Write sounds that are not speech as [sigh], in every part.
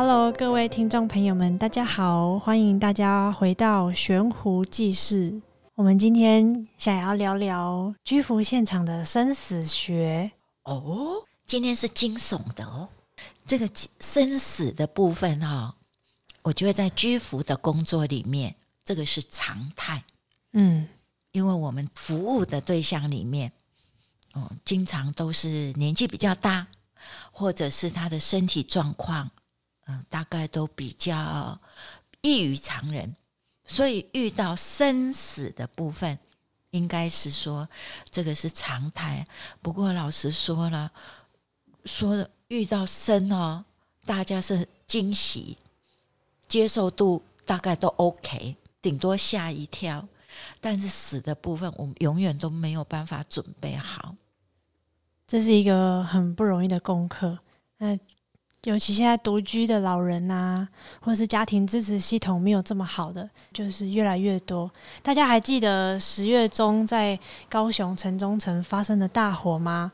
Hello，各位听众朋友们，大家好，欢迎大家回到悬壶济世。我们今天想要聊聊居服现场的生死学哦。今天是惊悚的哦，这个生死的部分哈、哦，我觉得在居服的工作里面，这个是常态。嗯，因为我们服务的对象里面，哦，经常都是年纪比较大，或者是他的身体状况。大概都比较异于常人，所以遇到生死的部分，应该是说这个是常态。不过老实说了，说遇到生哦，大家是惊喜，接受度大概都 OK，顶多吓一跳。但是死的部分，我们永远都没有办法准备好，这是一个很不容易的功课。那。尤其现在独居的老人呐、啊，或是家庭支持系统没有这么好的，就是越来越多。大家还记得十月中在高雄城中城发生的大火吗？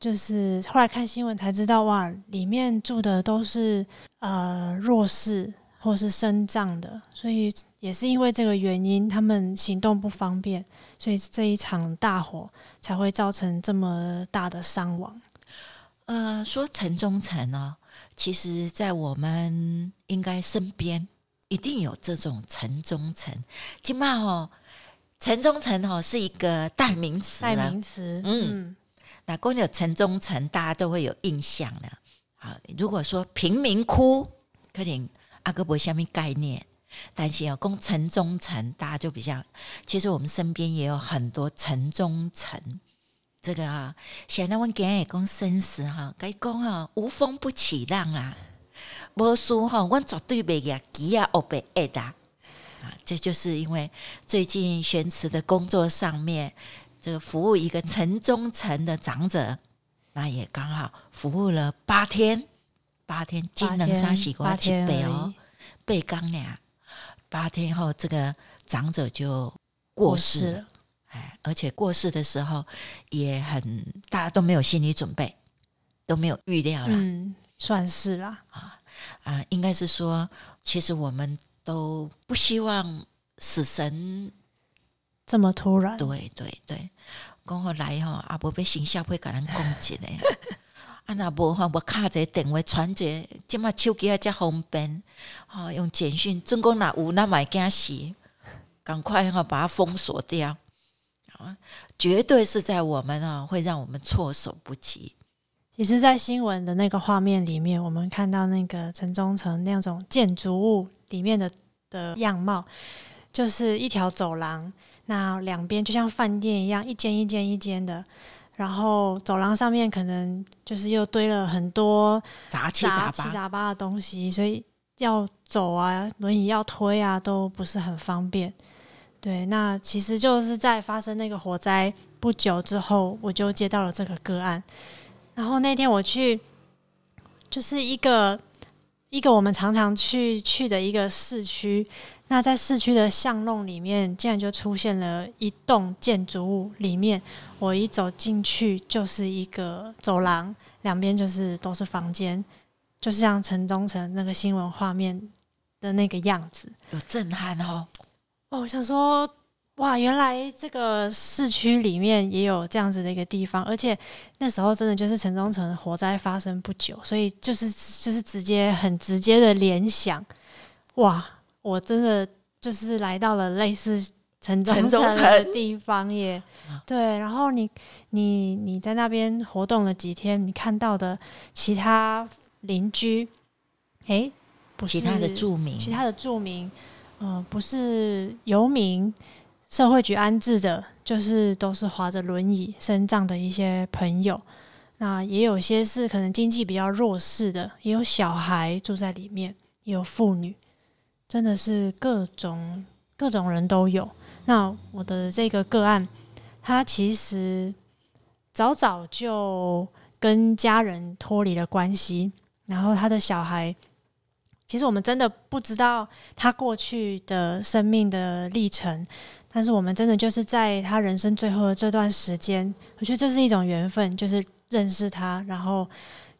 就是后来看新闻才知道，哇，里面住的都是呃弱势或是身障的，所以也是因为这个原因，他们行动不方便，所以这一场大火才会造成这么大的伤亡。呃，说城中城哦。其实，在我们应该身边一定有这种城中城。起码哦，城中城哦是一个代名词。代名词，嗯，嗯，那光有城中城，大家都会有印象了。好，如果说贫民窟，可能阿哥不会下面概念，但是要讲城中城，大家就比较。其实我们身边也有很多城中城。这个啊，现在我们今日讲生死哈，该讲啊，无风不起浪啦，无事哈，我绝对袂亚急啊，哦被爱的啊，这就是因为最近玄慈的工作上面，这个服务一个城中城的长者，那也刚好服务了八天，八天，金能沙洗瓜七倍哦，背刚俩，八天后这个长者就过世了。哎，而且过世的时候也很，大家都没有心理准备，都没有预料了。嗯，算是啦。啊啊，应该是说，其实我们都不希望死神这么突然。对对对，讲后来哈，阿伯被形象会给人攻击的。啊，那无哈，我卡着电话传着，这么手机还这方便，哈，用简讯，总共那有那买惊死，赶快哈把它封锁掉。绝对是在我们啊，会让我们措手不及。其实，在新闻的那个画面里面，我们看到那个城中城那种建筑物里面的的样貌，就是一条走廊，那两边就像饭店一样，一间一间一间的。然后走廊上面可能就是又堆了很多杂七杂七杂八的东西，所以要走啊，轮椅要推啊，都不是很方便。对，那其实就是在发生那个火灾不久之后，我就接到了这个个案。然后那天我去，就是一个一个我们常常去去的一个市区。那在市区的巷弄里面，竟然就出现了一栋建筑物。里面我一走进去，就是一个走廊，两边就是都是房间，就是像城中城那个新闻画面的那个样子，有震撼哦。哦，我想说，哇，原来这个市区里面也有这样子的一个地方，而且那时候真的就是城中城火灾发生不久，所以就是就是直接很直接的联想，哇，我真的就是来到了类似城中城的地方耶。对，然后你你你在那边活动了几天，你看到的其他邻居，诶，不是其他的住民，其他的住民。嗯、不是游民，社会局安置的，就是都是滑着轮椅、身障的一些朋友。那也有些是可能经济比较弱势的，也有小孩住在里面，也有妇女，真的是各种各种人都有。那我的这个个案，他其实早早就跟家人脱离了关系，然后他的小孩。其实我们真的不知道他过去的生命的历程，但是我们真的就是在他人生最后的这段时间，我觉得这是一种缘分，就是认识他，然后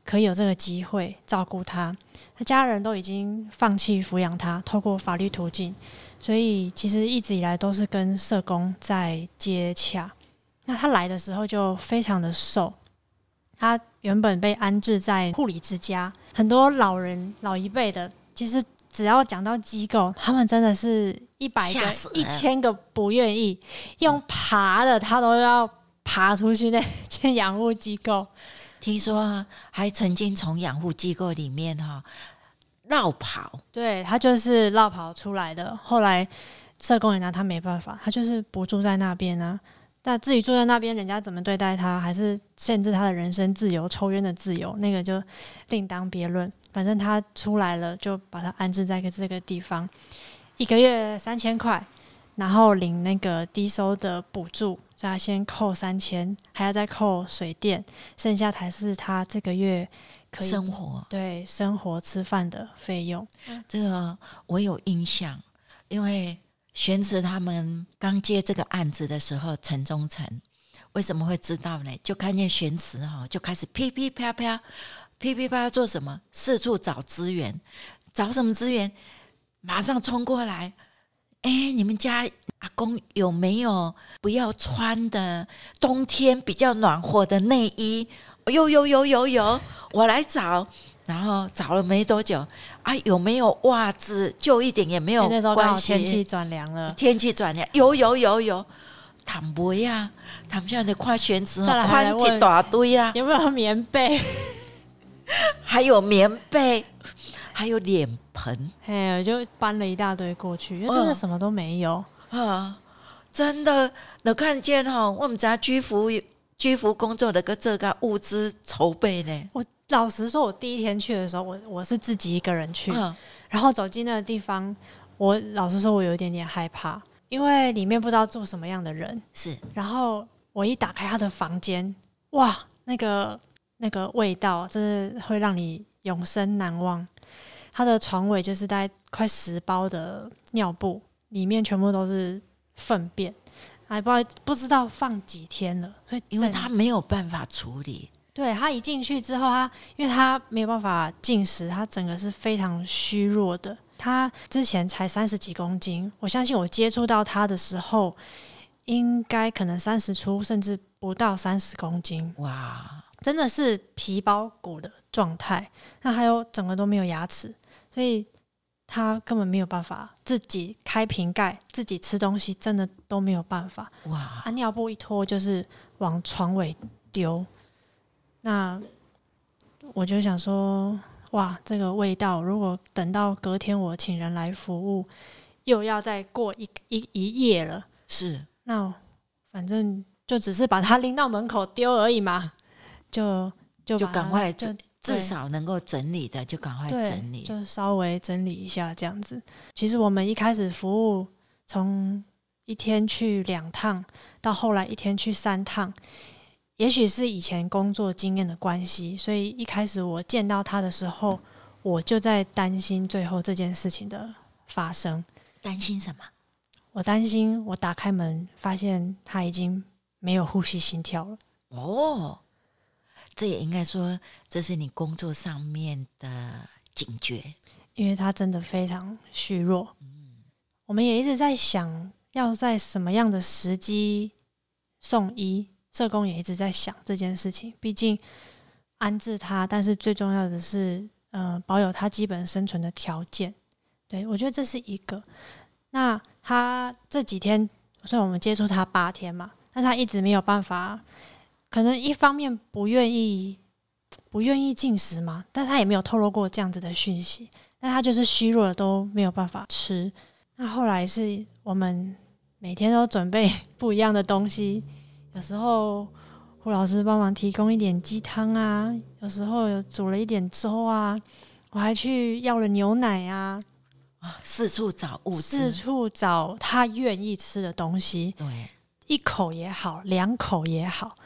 可以有这个机会照顾他，他家人都已经放弃抚养他，透过法律途径，所以其实一直以来都是跟社工在接洽。那他来的时候就非常的瘦，他原本被安置在护理之家，很多老人老一辈的，其实只要讲到机构，他们真的是一百个、一千个不愿意用爬的，他都要爬出去那 [laughs] 间养护机构。听说还曾经从养护机构里面哈绕跑，对，他就是绕跑出来的。后来社工也拿他没办法，他就是不住在那边啊。那自己住在那边，人家怎么对待他，还是限制他的人身自由、抽烟的自由，那个就另当别论。反正他出来了，就把他安置在个这个地方，一个月三千块，然后领那个低收的补助。他先扣三千，还要再扣水电，剩下才是他这个月可以生活，对生活吃饭的费用。这个我有印象，因为玄慈他们刚接这个案子的时候，陈忠诚为什么会知道呢？就看见玄慈哈，就开始噼噼啪啪，噼噼啪啪做什么？四处找资源，找什么资源？马上冲过来，哎，你们家。阿公有没有不要穿的冬天比较暖和的内衣？有有有有有，我来找。然后找了没多久，啊，有没有袜子？旧一点也没有关系。天气转凉了，天气转凉，有有有有。他们不呀，他们现在跨选址，宽一大堆啊。有没有棉被？还有棉被。还有脸盆。哎，我就搬了一大堆过去，因为真的什么都没有。哦啊，真的能看见哈，我们家居服居服工作的个这个物资筹备呢。我老实说，我第一天去的时候，我我是自己一个人去，嗯、然后走进那个地方，我老实说，我有一点点害怕，因为里面不知道住什么样的人。是，然后我一打开他的房间，哇，那个那个味道，真的会让你永生难忘。他的床尾就是大概快十包的尿布。里面全部都是粪便，还不知道不知道放几天了，所以因为他没有办法处理。对，他一进去之后，他因为他没有办法进食，他整个是非常虚弱的。他之前才三十几公斤，我相信我接触到他的时候，应该可能三十出，甚至不到三十公斤。哇，真的是皮包骨的状态。那还有整个都没有牙齿，所以。他根本没有办法自己开瓶盖，自己吃东西，真的都没有办法。哇！啊尿布一脱就是往床尾丢。那我就想说，哇，这个味道，如果等到隔天我请人来服务，又要再过一一一夜了。是，那反正就只是把它拎到门口丢而已嘛，就就就赶快就。至少能够整理的就赶快整理，就稍微整理一下这样子。其实我们一开始服务，从一天去两趟，到后来一天去三趟，也许是以前工作经验的关系，所以一开始我见到他的时候，我就在担心最后这件事情的发生。担心什么？我担心我打开门发现他已经没有呼吸心跳了。哦。这也应该说，这是你工作上面的警觉，因为他真的非常虚弱。嗯，我们也一直在想要在什么样的时机送医，社工也一直在想这件事情。毕竟安置他，但是最重要的是，呃，保有他基本生存的条件。对，我觉得这是一个。那他这几天，虽然我们接触他八天嘛，但他一直没有办法。可能一方面不愿意不愿意进食嘛，但他也没有透露过这样子的讯息。那他就是虚弱的都没有办法吃。那后来是我们每天都准备不一样的东西，有时候胡老师帮忙提供一点鸡汤啊，有时候有煮了一点粥啊，我还去要了牛奶啊，啊，四处找物资，四处找他愿意吃的东西。对，一口也好，两口也好。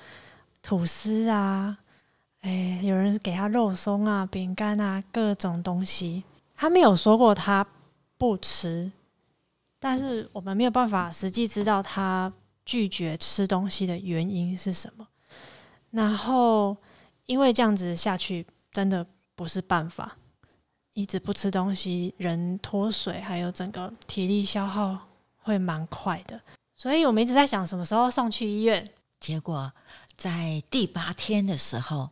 吐司啊，哎，有人给他肉松啊、饼干啊，各种东西。他没有说过他不吃，但是我们没有办法实际知道他拒绝吃东西的原因是什么。然后因为这样子下去，真的不是办法。一直不吃东西，人脱水，还有整个体力消耗会蛮快的。所以我们一直在想什么时候送去医院。结果在第八天的时候，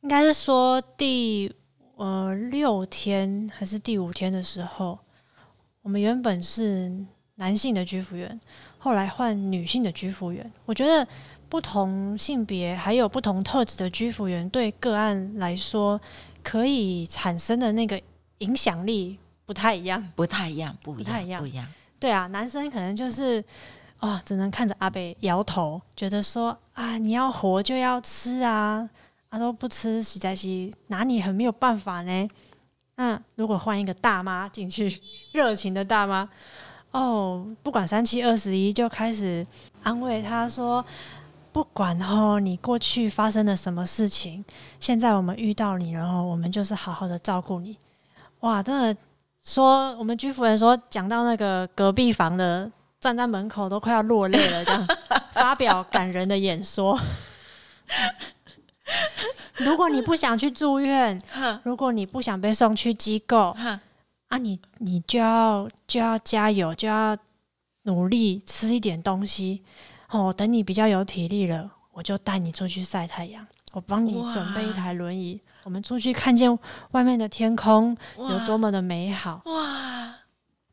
应该是说第呃六天还是第五天的时候，我们原本是男性的居服员，后来换女性的居服员。我觉得不同性别还有不同特质的居服员对个案来说，可以产生的那个。影响力不太一样，不太一样，不一样，不太一样，不一样。对啊，男生可能就是啊，只能看着阿北摇头，觉得说啊，你要活就要吃啊，啊都不吃，实在是拿你很没有办法呢。那如果换一个大妈进去，热情的大妈哦，不管三七二十一，就开始安慰他说，不管哦，你过去发生了什么事情，现在我们遇到你，然后我们就是好好的照顾你。哇，真的说我们居服人说，讲到那个隔壁房的站在门口都快要落泪了，这样 [laughs] 发表感人的演说。如果你不想去住院，如果你不想被送去机构，啊你，你你就要就要加油，就要努力吃一点东西哦。等你比较有体力了，我就带你出去晒太阳，我帮你准备一台轮椅。我们出去看见外面的天空有多么的美好哇！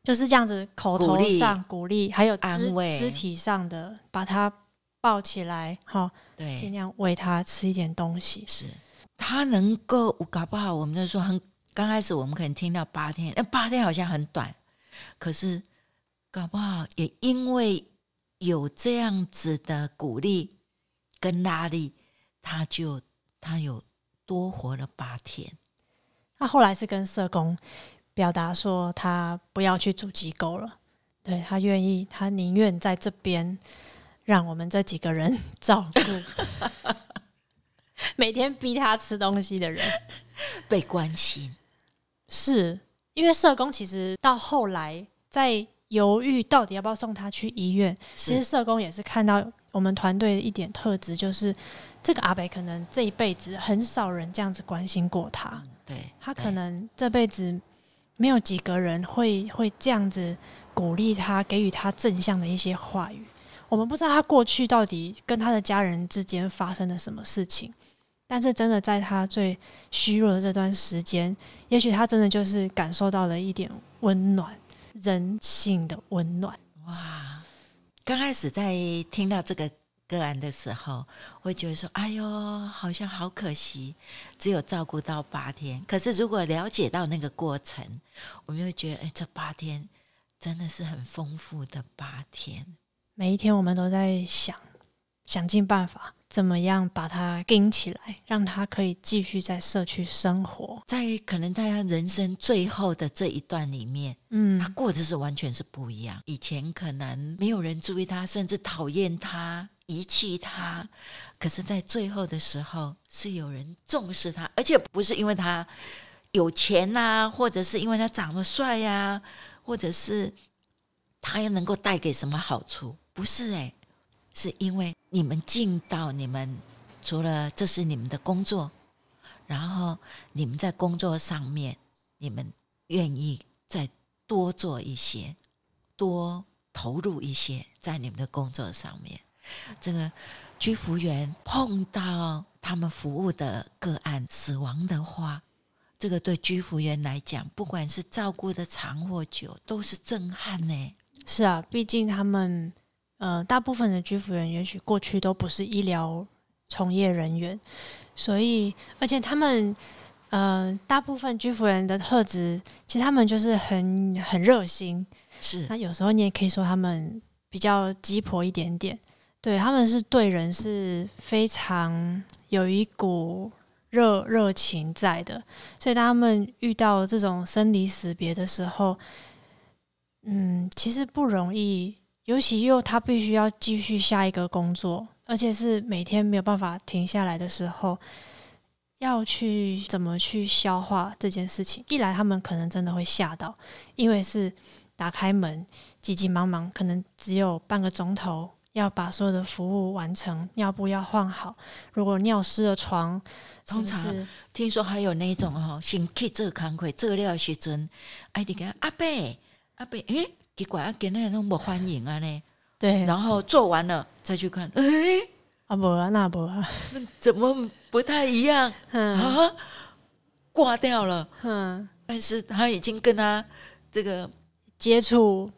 就是这样子，口头上鼓励，还有肢肢体上的把他抱起来，哈，对，尽量喂他吃一点东西。是他能够，搞不好我们就说很刚开始，我们可能听到八天，那八天好像很短，可是搞不好也因为有这样子的鼓励跟拉力，他就他有。多活了八天，那后来是跟社工表达说，他不要去住机构了，对，他愿意，他宁愿在这边让我们这几个人 [laughs] 照顾，[laughs] 每天逼他吃东西的人。被关心，是因为社工其实到后来在犹豫到底要不要送他去医院，其实社工也是看到我们团队的一点特质就是。这个阿北可能这一辈子很少人这样子关心过他，嗯、对，他可能这辈子没有几个人会会这样子鼓励他，给予他正向的一些话语。我们不知道他过去到底跟他的家人之间发生了什么事情，但是真的在他最虚弱的这段时间，也许他真的就是感受到了一点温暖，人性的温暖。哇！刚开始在听到这个。个案的时候，会觉得说：“哎呦，好像好可惜，只有照顾到八天。可是如果了解到那个过程，我们会觉得，哎，这八天真的是很丰富的八天。每一天，我们都在想，想尽办法。”怎么样把它盯起来，让他可以继续在社区生活？在可能在他人生最后的这一段里面，嗯，他过的是完全是不一样。以前可能没有人注意他，甚至讨厌他、遗弃他，可是，在最后的时候，是有人重视他，而且不是因为他有钱呐、或者是因为他长得帅呀、或者是他又能够带给什么好处？不是诶。是因为你们尽到你们除了这是你们的工作，然后你们在工作上面，你们愿意再多做一些，多投入一些在你们的工作上面。这个居服员碰到他们服务的个案死亡的话，这个对居服员来讲，不管是照顾的长或久，都是震撼呢。是啊，毕竟他们。呃，大部分的居服员也许过去都不是医疗从业人员，所以而且他们，呃，大部分居服员的特质，其实他们就是很很热心，是。那有时候你也可以说他们比较鸡婆一点点，对，他们是对人是非常有一股热热情在的，所以当他们遇到这种生离死别的时候，嗯，其实不容易。尤其又他必须要继续下一个工作，而且是每天没有办法停下来的时候，要去怎么去消化这件事情？一来他们可能真的会吓到，因为是打开门急急忙忙，可能只有半个钟头、要把所有的服务完成，尿布要换好。如果尿湿了床，通常听说还有那种哈，先去做工课做了时阵，哎，你讲阿伯阿伯，诶，奇怪啊，今天拢无欢迎啊呢？对，然后做完了再去看，哎，阿伯啊，那伯啊，怎么不太一样？[laughs] 嗯啊，挂掉了。嗯，但是他已经跟他这个接触。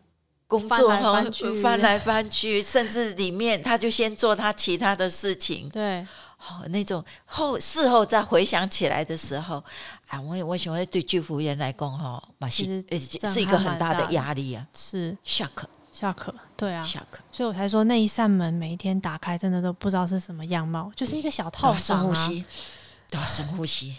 工作哈，翻来翻去，[laughs] 甚至里面他就先做他其他的事情。对，好那种后事后再回想起来的时候，啊，我我喜欢对居服员来讲哈，马西是一个很大的压力啊，是。Shock shock，对啊。Shock，所以我才说那一扇门每一天打开，真的都不知道是什么样貌，就是一个小套房啊，深呼吸，对，深呼吸，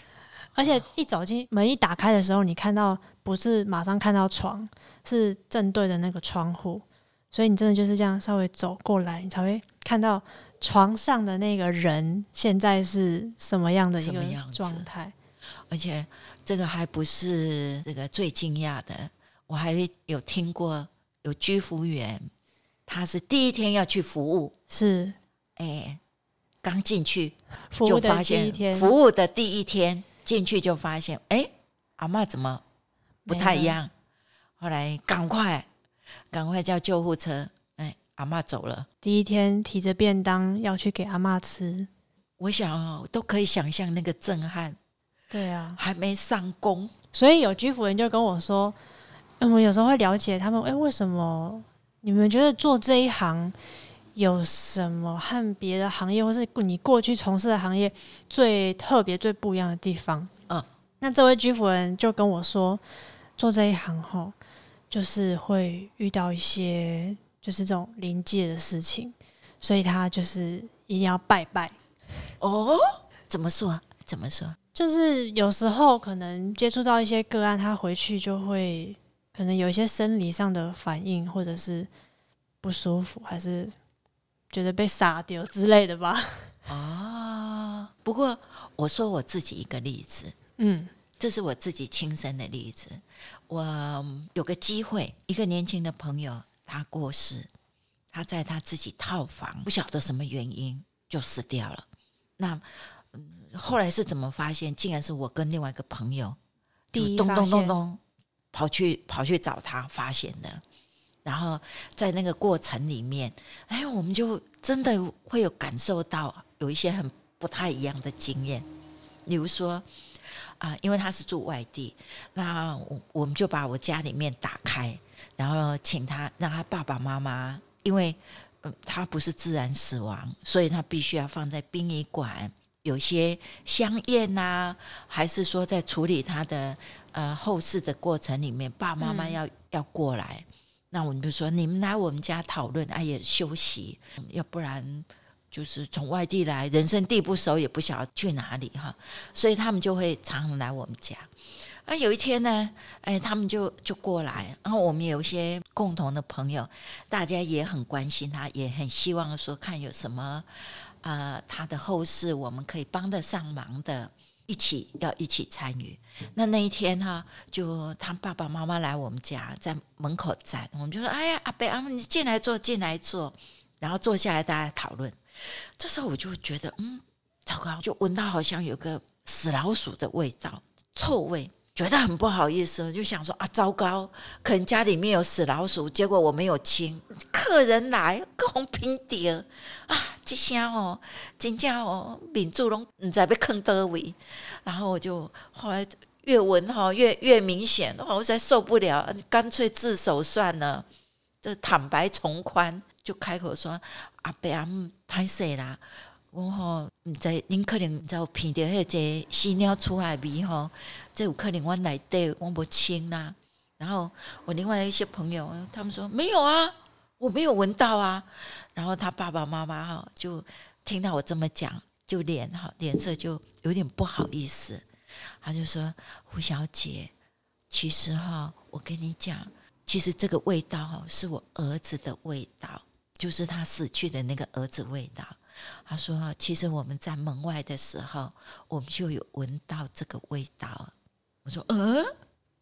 而且一走进门一打开的时候，你看到不是马上看到床。是正对的那个窗户，所以你真的就是这样稍微走过来，你才会看到床上的那个人现在是什么样的一个状态。而且这个还不是这个最惊讶的，我还有听过有居服员，他是第一天要去服务，是哎，刚进去就发现服务的第一天进去就发现，哎，阿嬷怎么不太一样？后来赶快，赶快叫救护车！哎，阿嬷走了。第一天提着便当要去给阿嬷吃，我想哦，都可以想象那个震撼。对啊，还没上工，所以有居服人就跟我说，我们有时候会了解他们。哎，为什么你们觉得做这一行有什么和别的行业，或是你过去从事的行业最特别、最不一样的地方？嗯，那这位居服人就跟我说，做这一行后。就是会遇到一些就是这种临界的事情，所以他就是一定要拜拜。哦，怎么说？怎么说？就是有时候可能接触到一些个案，他回去就会可能有一些生理上的反应，或者是不舒服，还是觉得被杀掉之类的吧。[laughs] 啊，不过我说我自己一个例子，嗯。这是我自己亲身的例子。我有个机会，一个年轻的朋友他过世，他在他自己套房，不晓得什么原因就死掉了。那后来是怎么发现？竟然是我跟另外一个朋友，就咚咚咚咚跑去跑去找他发现的。然后在那个过程里面，哎，我们就真的会有感受到有一些很不太一样的经验，比如说。啊，因为他是住外地，那我我们就把我家里面打开，然后请他让他爸爸妈妈，因为嗯他不是自然死亡，所以他必须要放在殡仪馆，有些香艳呐、啊，还是说在处理他的呃后事的过程里面，爸爸妈妈要、嗯、要过来，那我们就说你们来我们家讨论，哎呀休息，要不然。就是从外地来，人生地不熟，也不晓得去哪里哈，所以他们就会常常来我们家。啊，有一天呢，哎，他们就就过来，然后我们有一些共同的朋友，大家也很关心他，也很希望说看有什么啊、他的后事我们可以帮得上忙的，一起要一起参与。那那一天哈，就他爸爸妈妈来我们家，在门口站，我们就说：“哎呀，阿伯阿姆，你进来坐，进来坐。”然后坐下来，大家讨论。这时候我就觉得，嗯，糟糕，就闻到好像有个死老鼠的味道，臭味，觉得很不好意思，就想说啊，糟糕，可能家里面有死老鼠，结果我没有清。客人来，公平点啊，这下哦，真正哦，民主拢不知道坑多位。然后我就后来越闻哈，越越明显，我实在受不了，干脆自首算了，这坦白从宽。就开口说：“阿伯阿姆歹势啦，我吼唔知恁可能就闻到迄个屎尿出来味吼，这有可能我内底我不清啦。”然后我另外一些朋友，他们说：“没有啊，我没有闻到啊。”然后他爸爸妈妈哈就听到我这么讲，就脸哈脸色就有点不好意思，他就说：“胡小姐，其实哈，我跟你讲，其实这个味道哈是我儿子的味道。”就是他死去的那个儿子味道。他说：“其实我们在门外的时候，我们就有闻到这个味道。”我说：“呃，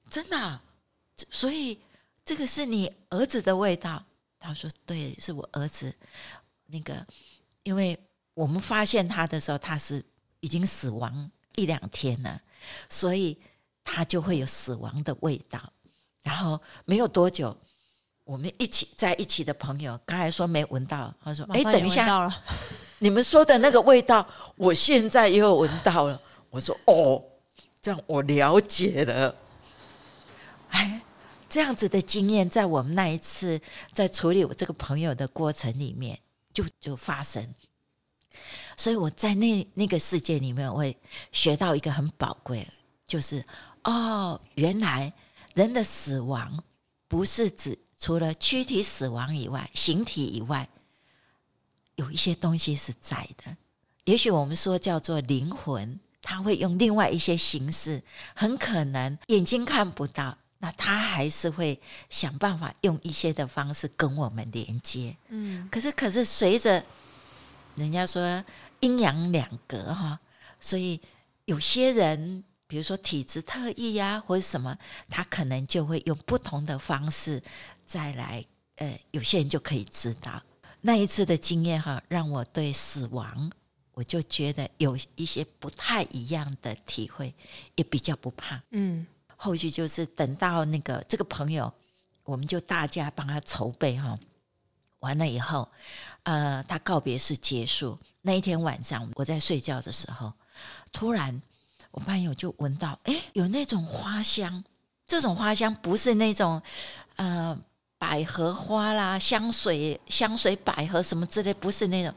真的啊？所以这个是你儿子的味道？”他说：“对，是我儿子那个，因为我们发现他的时候，他是已经死亡一两天了，所以他就会有死亡的味道。然后没有多久，我们一起在一起的朋友刚才说没闻到，他说：“哎，等一下，你们说的那个味道，我现在又闻到了。”我说：“哦，这样我了解了。”哎。这样子的经验，在我们那一次在处理我这个朋友的过程里面，就就发生。所以我在那那个世界里面，我会学到一个很宝贵，就是哦，原来人的死亡不是指除了躯体死亡以外，形体以外，有一些东西是在的。也许我们说叫做灵魂，它会用另外一些形式，很可能眼睛看不到。那它还是会想办法用一些的方式跟我们连接，嗯，可是可是随着人家说阴阳两隔哈，所以有些人比如说体质特异呀，或者什么，他可能就会用不同的方式再来，呃，有些人就可以知道那一次的经验哈，让我对死亡我就觉得有一些不太一样的体会，也比较不怕，嗯。后续就是等到那个这个朋友，我们就大家帮他筹备哈，完了以后，呃，他告别式结束那一天晚上，我在睡觉的时候，突然我朋友就闻到，哎，有那种花香，这种花香不是那种呃百合花啦、香水、香水百合什么之类，不是那种，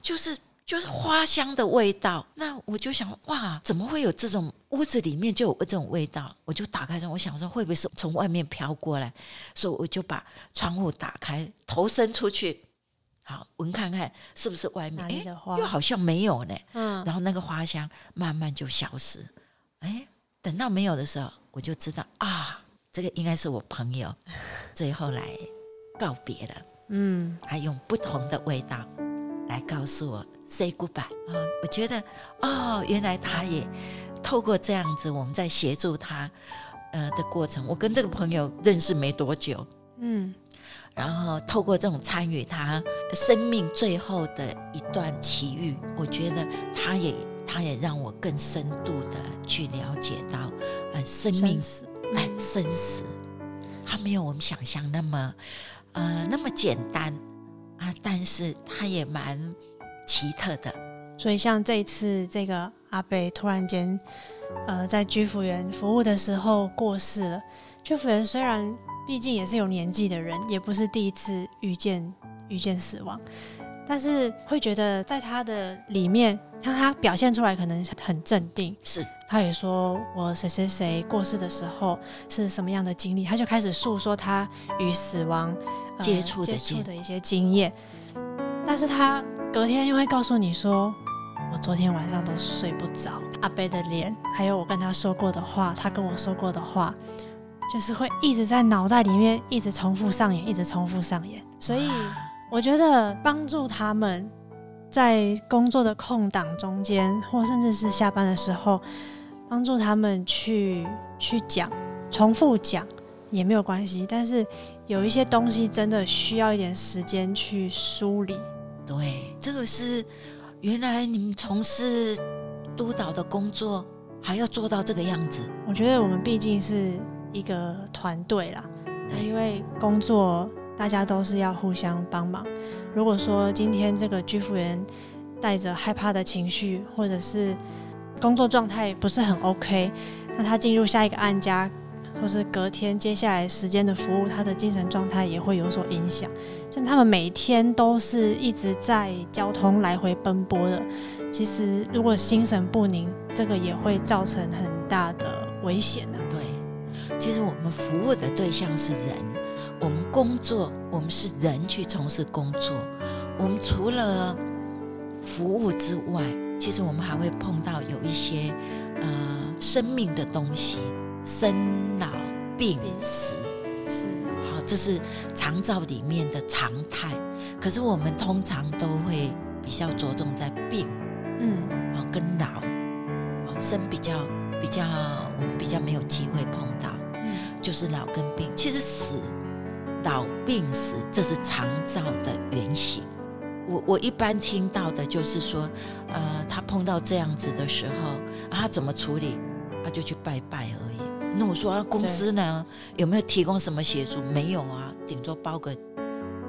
就是。就是花香的味道，那我就想，哇，怎么会有这种屋子里面就有这种味道？我就打开窗，我想说会不会是从外面飘过来？所以我就把窗户打开，头伸出去，好闻看看是不是外面？哎，又好像没有呢。嗯，然后那个花香慢慢就消失。哎，等到没有的时候，我就知道啊，这个应该是我朋友 [laughs] 最后来告别了。嗯，还用不同的味道来告诉我。Say goodbye 啊！我觉得哦，原来他也透过这样子，我们在协助他呃的过程。我跟这个朋友认识没多久，嗯，然后透过这种参与他生命最后的一段奇遇，我觉得他也他也让我更深度的去了解到，呃，生命死，哎，生死，他没有我们想象那么呃那么简单啊，但是他也蛮。奇特的，所以像这一次这个阿贝突然间，呃，在居服员服务的时候过世了。居服员虽然毕竟也是有年纪的人，也不是第一次遇见遇见死亡，但是会觉得在他的里面，他他表现出来可能很镇定。是，他也说我谁谁谁过世的时候是什么样的经历，他就开始诉说他与死亡、呃、接触的接触的一些经验，但是他。隔天又会告诉你说，我昨天晚上都睡不着。阿贝的脸，还有我跟他说过的话，他跟我说过的话，就是会一直在脑袋里面一直重复上演，一直重复上演。所以我觉得帮助他们在工作的空档中间，或甚至是下班的时候，帮助他们去去讲，重复讲也没有关系。但是有一些东西真的需要一点时间去梳理。对，这个是原来你们从事督导的工作，还要做到这个样子。我觉得我们毕竟是一个团队啦，因为工作大家都是要互相帮忙。如果说今天这个居服员带着害怕的情绪，或者是工作状态不是很 OK，那他进入下一个案家，或是隔天接下来时间的服务，他的精神状态也会有所影响。像他们每天都是一直在交通来回奔波的，其实如果心神不宁，这个也会造成很大的危险的。对，其实我们服务的对象是人，我们工作，我们是人去从事工作。我们除了服务之外，其实我们还会碰到有一些呃生命的东西。生老病死是好，这是长照里面的常态。可是我们通常都会比较着重在病，嗯，好跟老，好生比较比较，我们比较没有机会碰到，嗯，就是老跟病。其实死、老、病、死，这是长照的原型。我我一般听到的就是说，呃，他碰到这样子的时候，啊、他怎么处理？他就去拜拜而已。那我说、啊、公司呢有没有提供什么协助？没有啊，顶多包个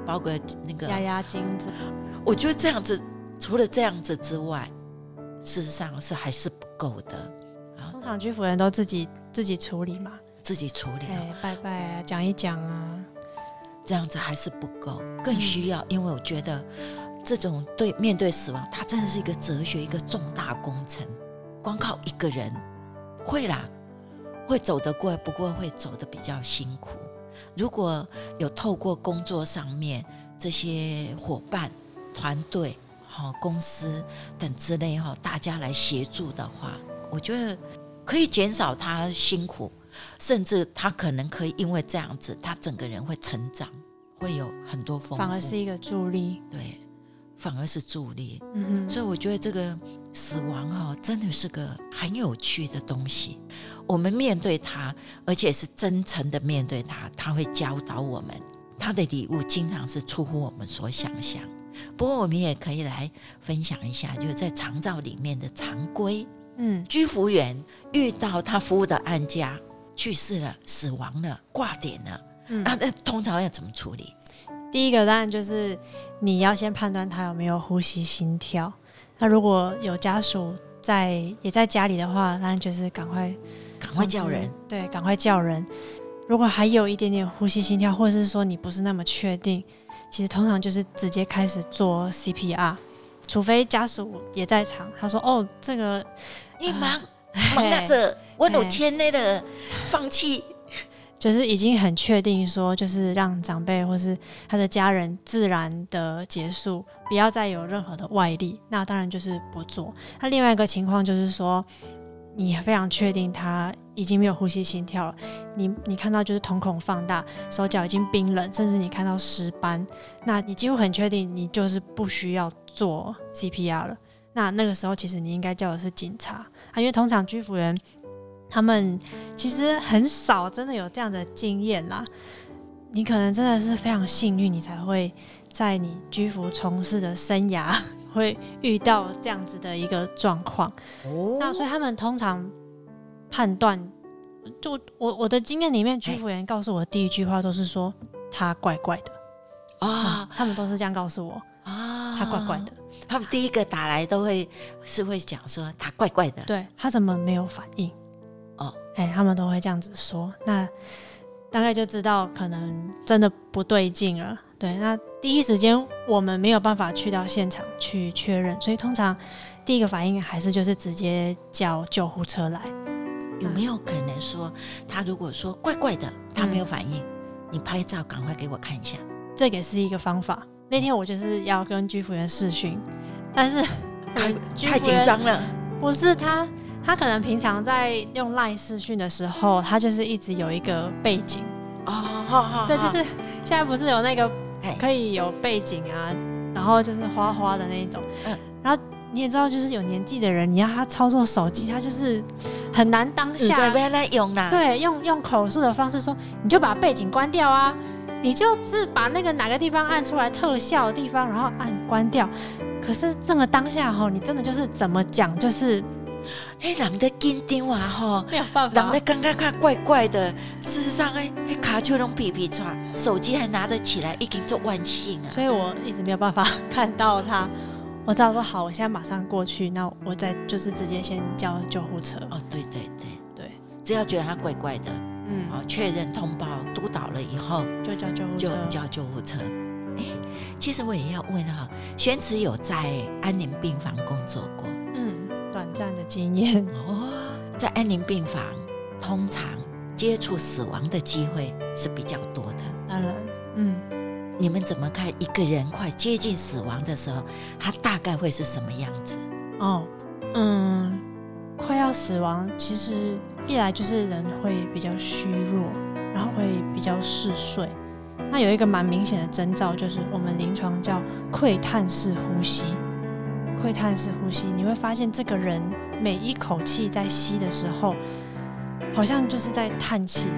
包个那个压压惊子。我觉得这样子，除了这样子之外，事实上是还是不够的啊。通常居服人都自己自己处理嘛，自己处理，拜拜啊，讲一讲啊，这样子还是不够，更需要，嗯、因为我觉得这种对面对死亡，它真的是一个哲学，一个重大工程，光靠一个人会啦。会走得过，不过会走得比较辛苦。如果有透过工作上面这些伙伴、团队、哈公司等之类哈，大家来协助的话，我觉得可以减少他辛苦，甚至他可能可以因为这样子，他整个人会成长，会有很多丰富，反而是一个助力。对。反而是助力，嗯嗯，所以我觉得这个死亡哈，真的是个很有趣的东西。我们面对它，而且是真诚的面对它，它会教导我们。它的礼物经常是出乎我们所想象。不过，我们也可以来分享一下，就是在长照里面的常规。嗯，居服员遇到他服务的安家去世了、死亡了、挂点了，嗯，那那通常要怎么处理？第一个当然就是你要先判断他有没有呼吸心跳。那如果有家属在也在家里的话，当然就是赶快赶快叫人，对，赶快叫人。如果还有一点点呼吸心跳，或者是说你不是那么确定，其实通常就是直接开始做 CPR，除非家属也在场。他说：“哦，这个一忙忙着，我有天内的放弃。”就是已经很确定说，就是让长辈或是他的家人自然的结束，不要再有任何的外力。那当然就是不做。那另外一个情况就是说，你非常确定他已经没有呼吸心跳了，你你看到就是瞳孔放大，手脚已经冰冷，甚至你看到尸斑，那你几乎很确定你就是不需要做 CPR 了。那那个时候其实你应该叫的是警察啊，因为通常居服员。他们其实很少真的有这样的经验啦。你可能真的是非常幸运，你才会在你居服从事的生涯 [laughs] 会遇到这样子的一个状况。哦，那所以他们通常判断，就我我的经验里面，居服员告诉我的第一句话都是说他怪怪的啊，嗯，他们都是这样告诉我啊，他怪怪的。他们第一个打来都会是会讲说他怪怪的，对，他怎么没有反应？哦，哎，他们都会这样子说，那大概就知道可能真的不对劲了。对，那第一时间我们没有办法去到现场去确认，所以通常第一个反应还是就是直接叫救护车来。有没有可能说他如果说怪怪的，他没有反应，嗯、你拍照赶快给我看一下？这也是一个方法。那天我就是要跟居服员视讯，但是 [laughs] 太太紧张了，不是他。他可能平常在用 LINE 视讯的时候，他就是一直有一个背景哦，好好，对，就是现在不是有那个可以有背景啊，然后就是花花的那一种，嗯，然后你也知道，就是有年纪的人，你要他操作手机，他就是很难当下不要来用啦，对，用用口述的方式说，你就把背景关掉啊，你就是把那个哪个地方按出来特效的地方，然后按关掉。可是这个当下哈，你真的就是怎么讲，就是。哎，人的紧张啊，吼，没有办法，人的刚刚看怪怪的。事实上，哎，卡丘拢皮皮抓，手机还拿得起来，已经做万幸啊。所以我一直没有办法看到他。我知道说好，我现在马上过去，那我再就是直接先叫救护车。哦，对对对对，只要觉得他怪怪的，嗯，好，确认通报督导了以后，就叫救护车，就叫救护车。哎，其实我也要问哈，玄慈有在安宁病房工作过？短暂的经验 [laughs] 哦，在安宁病房，通常接触死亡的机会是比较多的。当然，嗯，你们怎么看一个人快接近死亡的时候，他大概会是什么样子？哦，嗯，快要死亡，其实一来就是人会比较虚弱，然后会比较嗜睡。那有一个蛮明显的征兆，就是我们临床叫窥探式呼吸。喟叹式呼吸，你会发现这个人每一口气在吸的时候，好像就是在叹气，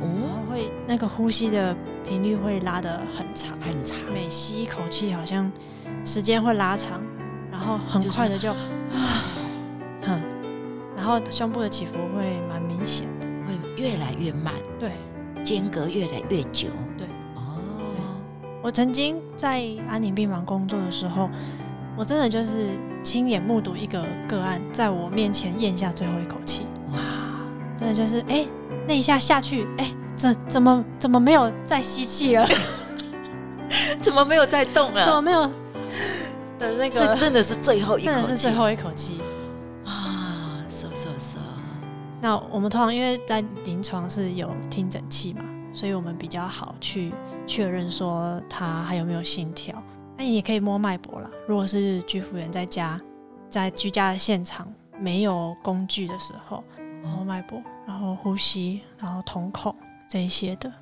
哦，会那个呼吸的频率会拉得很长，很长。每吸一口气，好像时间会拉长，然后很快的就，啊、就是，哼，然后胸部的起伏会蛮明显。的，会越来越慢，对，间隔越来越久，对。哦，我曾经在安宁病房工作的时候，我真的就是亲眼目睹一个个案在我面前咽下最后一口气，哇，真的就是，哎、欸，那一下下去，哎、欸。怎怎么怎么没有再吸气了？[laughs] 怎么没有再动了？怎么没有的那个？是真的是最后一口气，真的是最后一口气啊！是是是。那我们通常因为在临床是有听诊器嘛，所以我们比较好去确认说他还有没有心跳。那你也可以摸脉搏啦。如果是居服员在家，在居家的现场没有工具的时候，摸脉搏，然后呼吸，然后瞳孔。这一些的，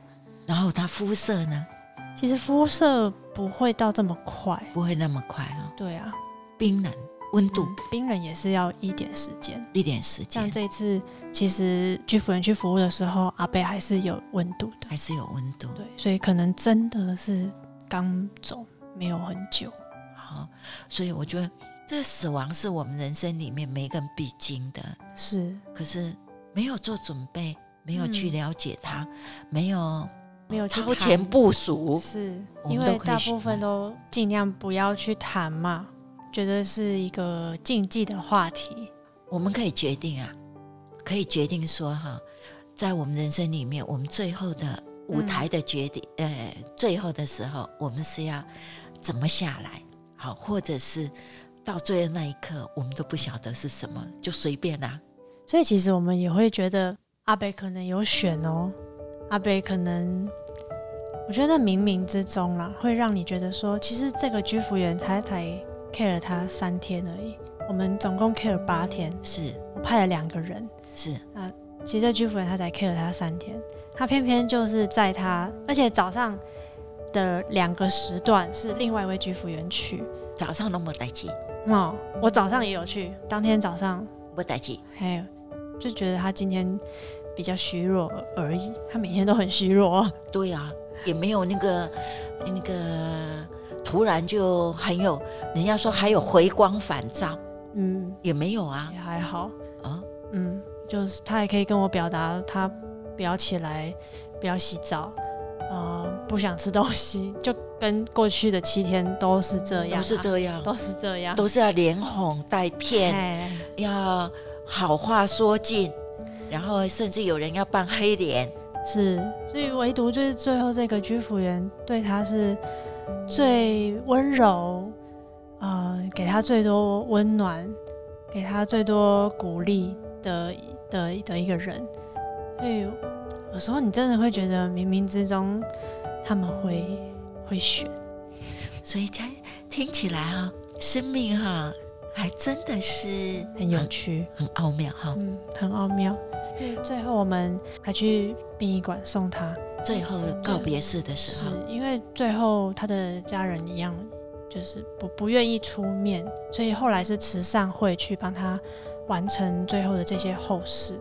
然后他肤色呢？其实肤色不会到这么快，不会那么快啊、哦。对啊，冰冷，温度、嗯、冰冷也是要一点时间，一点时间。像这一次，其实居服员去服务的时候，阿贝还是有温度的，还是有温度。对，所以可能真的是刚走没有很久。好，所以我觉得这死亡是我们人生里面每个人必经的，是。可是没有做准备。没有去了解他，嗯、没有没有超前部署，是因为大部分都尽量不要去谈嘛，觉得是一个禁忌的话题。我们可以决定啊，可以决定说哈，在我们人生里面，我们最后的舞台的决定，嗯、呃，最后的时候，我们是要怎么下来？好，或者是到最后那一刻，我们都不晓得是什么，就随便啦。所以其实我们也会觉得。阿北可能有选哦，阿北可能，我觉得冥冥之中啦，会让你觉得说，其实这个居服员才才 care 了他三天而已，我们总共 care 八天，是我派了两个人，是啊，其实这居服员他才 care 了他三天，他偏偏就是在他，而且早上的两个时段是另外一位居服员去，早上都没带机，哦，我早上也有去，当天早上。没带机，还有就觉得他今天。比较虚弱而已，他每天都很虚弱。对呀、啊，也没有那个那个突然就很有，人家说还有回光返照，嗯，也没有啊，也还好。啊，嗯，就是他也可以跟我表达，他不要起来，不要洗澡，呃，不想吃东西，[laughs] 就跟过去的七天都是这样，都是这样，都是这样，都是要连哄带骗，要好话说尽。然后甚至有人要扮黑脸，是，所以唯独就是最后这个居服员对他是最温柔，呃，给他最多温暖，给他最多鼓励的的的一个人。所以有时候你真的会觉得冥冥之中他们会会选，所以才听起来哈，生命哈还真的是很有趣，很奥妙哈，嗯，很奥妙。最后我们还去殡仪馆送他。最后告别式的时候，是因为最后他的家人一样，就是不不愿意出面，所以后来是慈善会去帮他完成最后的这些后事。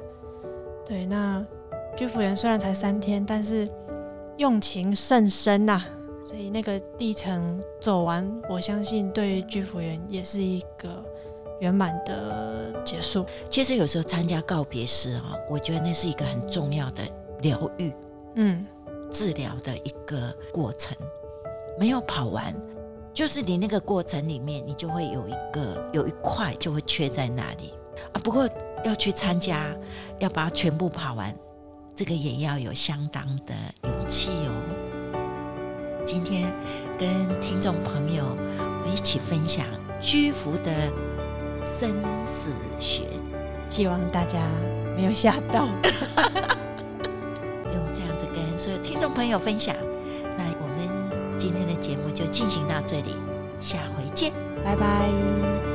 对，那居福员虽然才三天，但是用情甚深呐、啊，所以那个历程走完，我相信对居服员也是一个。圆满的结束。其实有时候参加告别式啊，我觉得那是一个很重要的疗愈、嗯，治疗的一个过程。没有跑完，就是你那个过程里面，你就会有一个有一块就会缺在那里啊。不过要去参加，要把它全部跑完，这个也要有相当的勇气哦。今天跟听众朋友我一起分享居服的。生死学，希望大家没有吓到，[laughs] 用这样子跟所有听众朋友分享。那我们今天的节目就进行到这里，下回见，拜拜。